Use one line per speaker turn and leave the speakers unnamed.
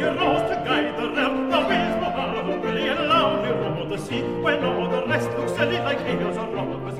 gerost geit der rap da wis mo haben gelien laune rot sie when all the rest looks a little like chaos on rock was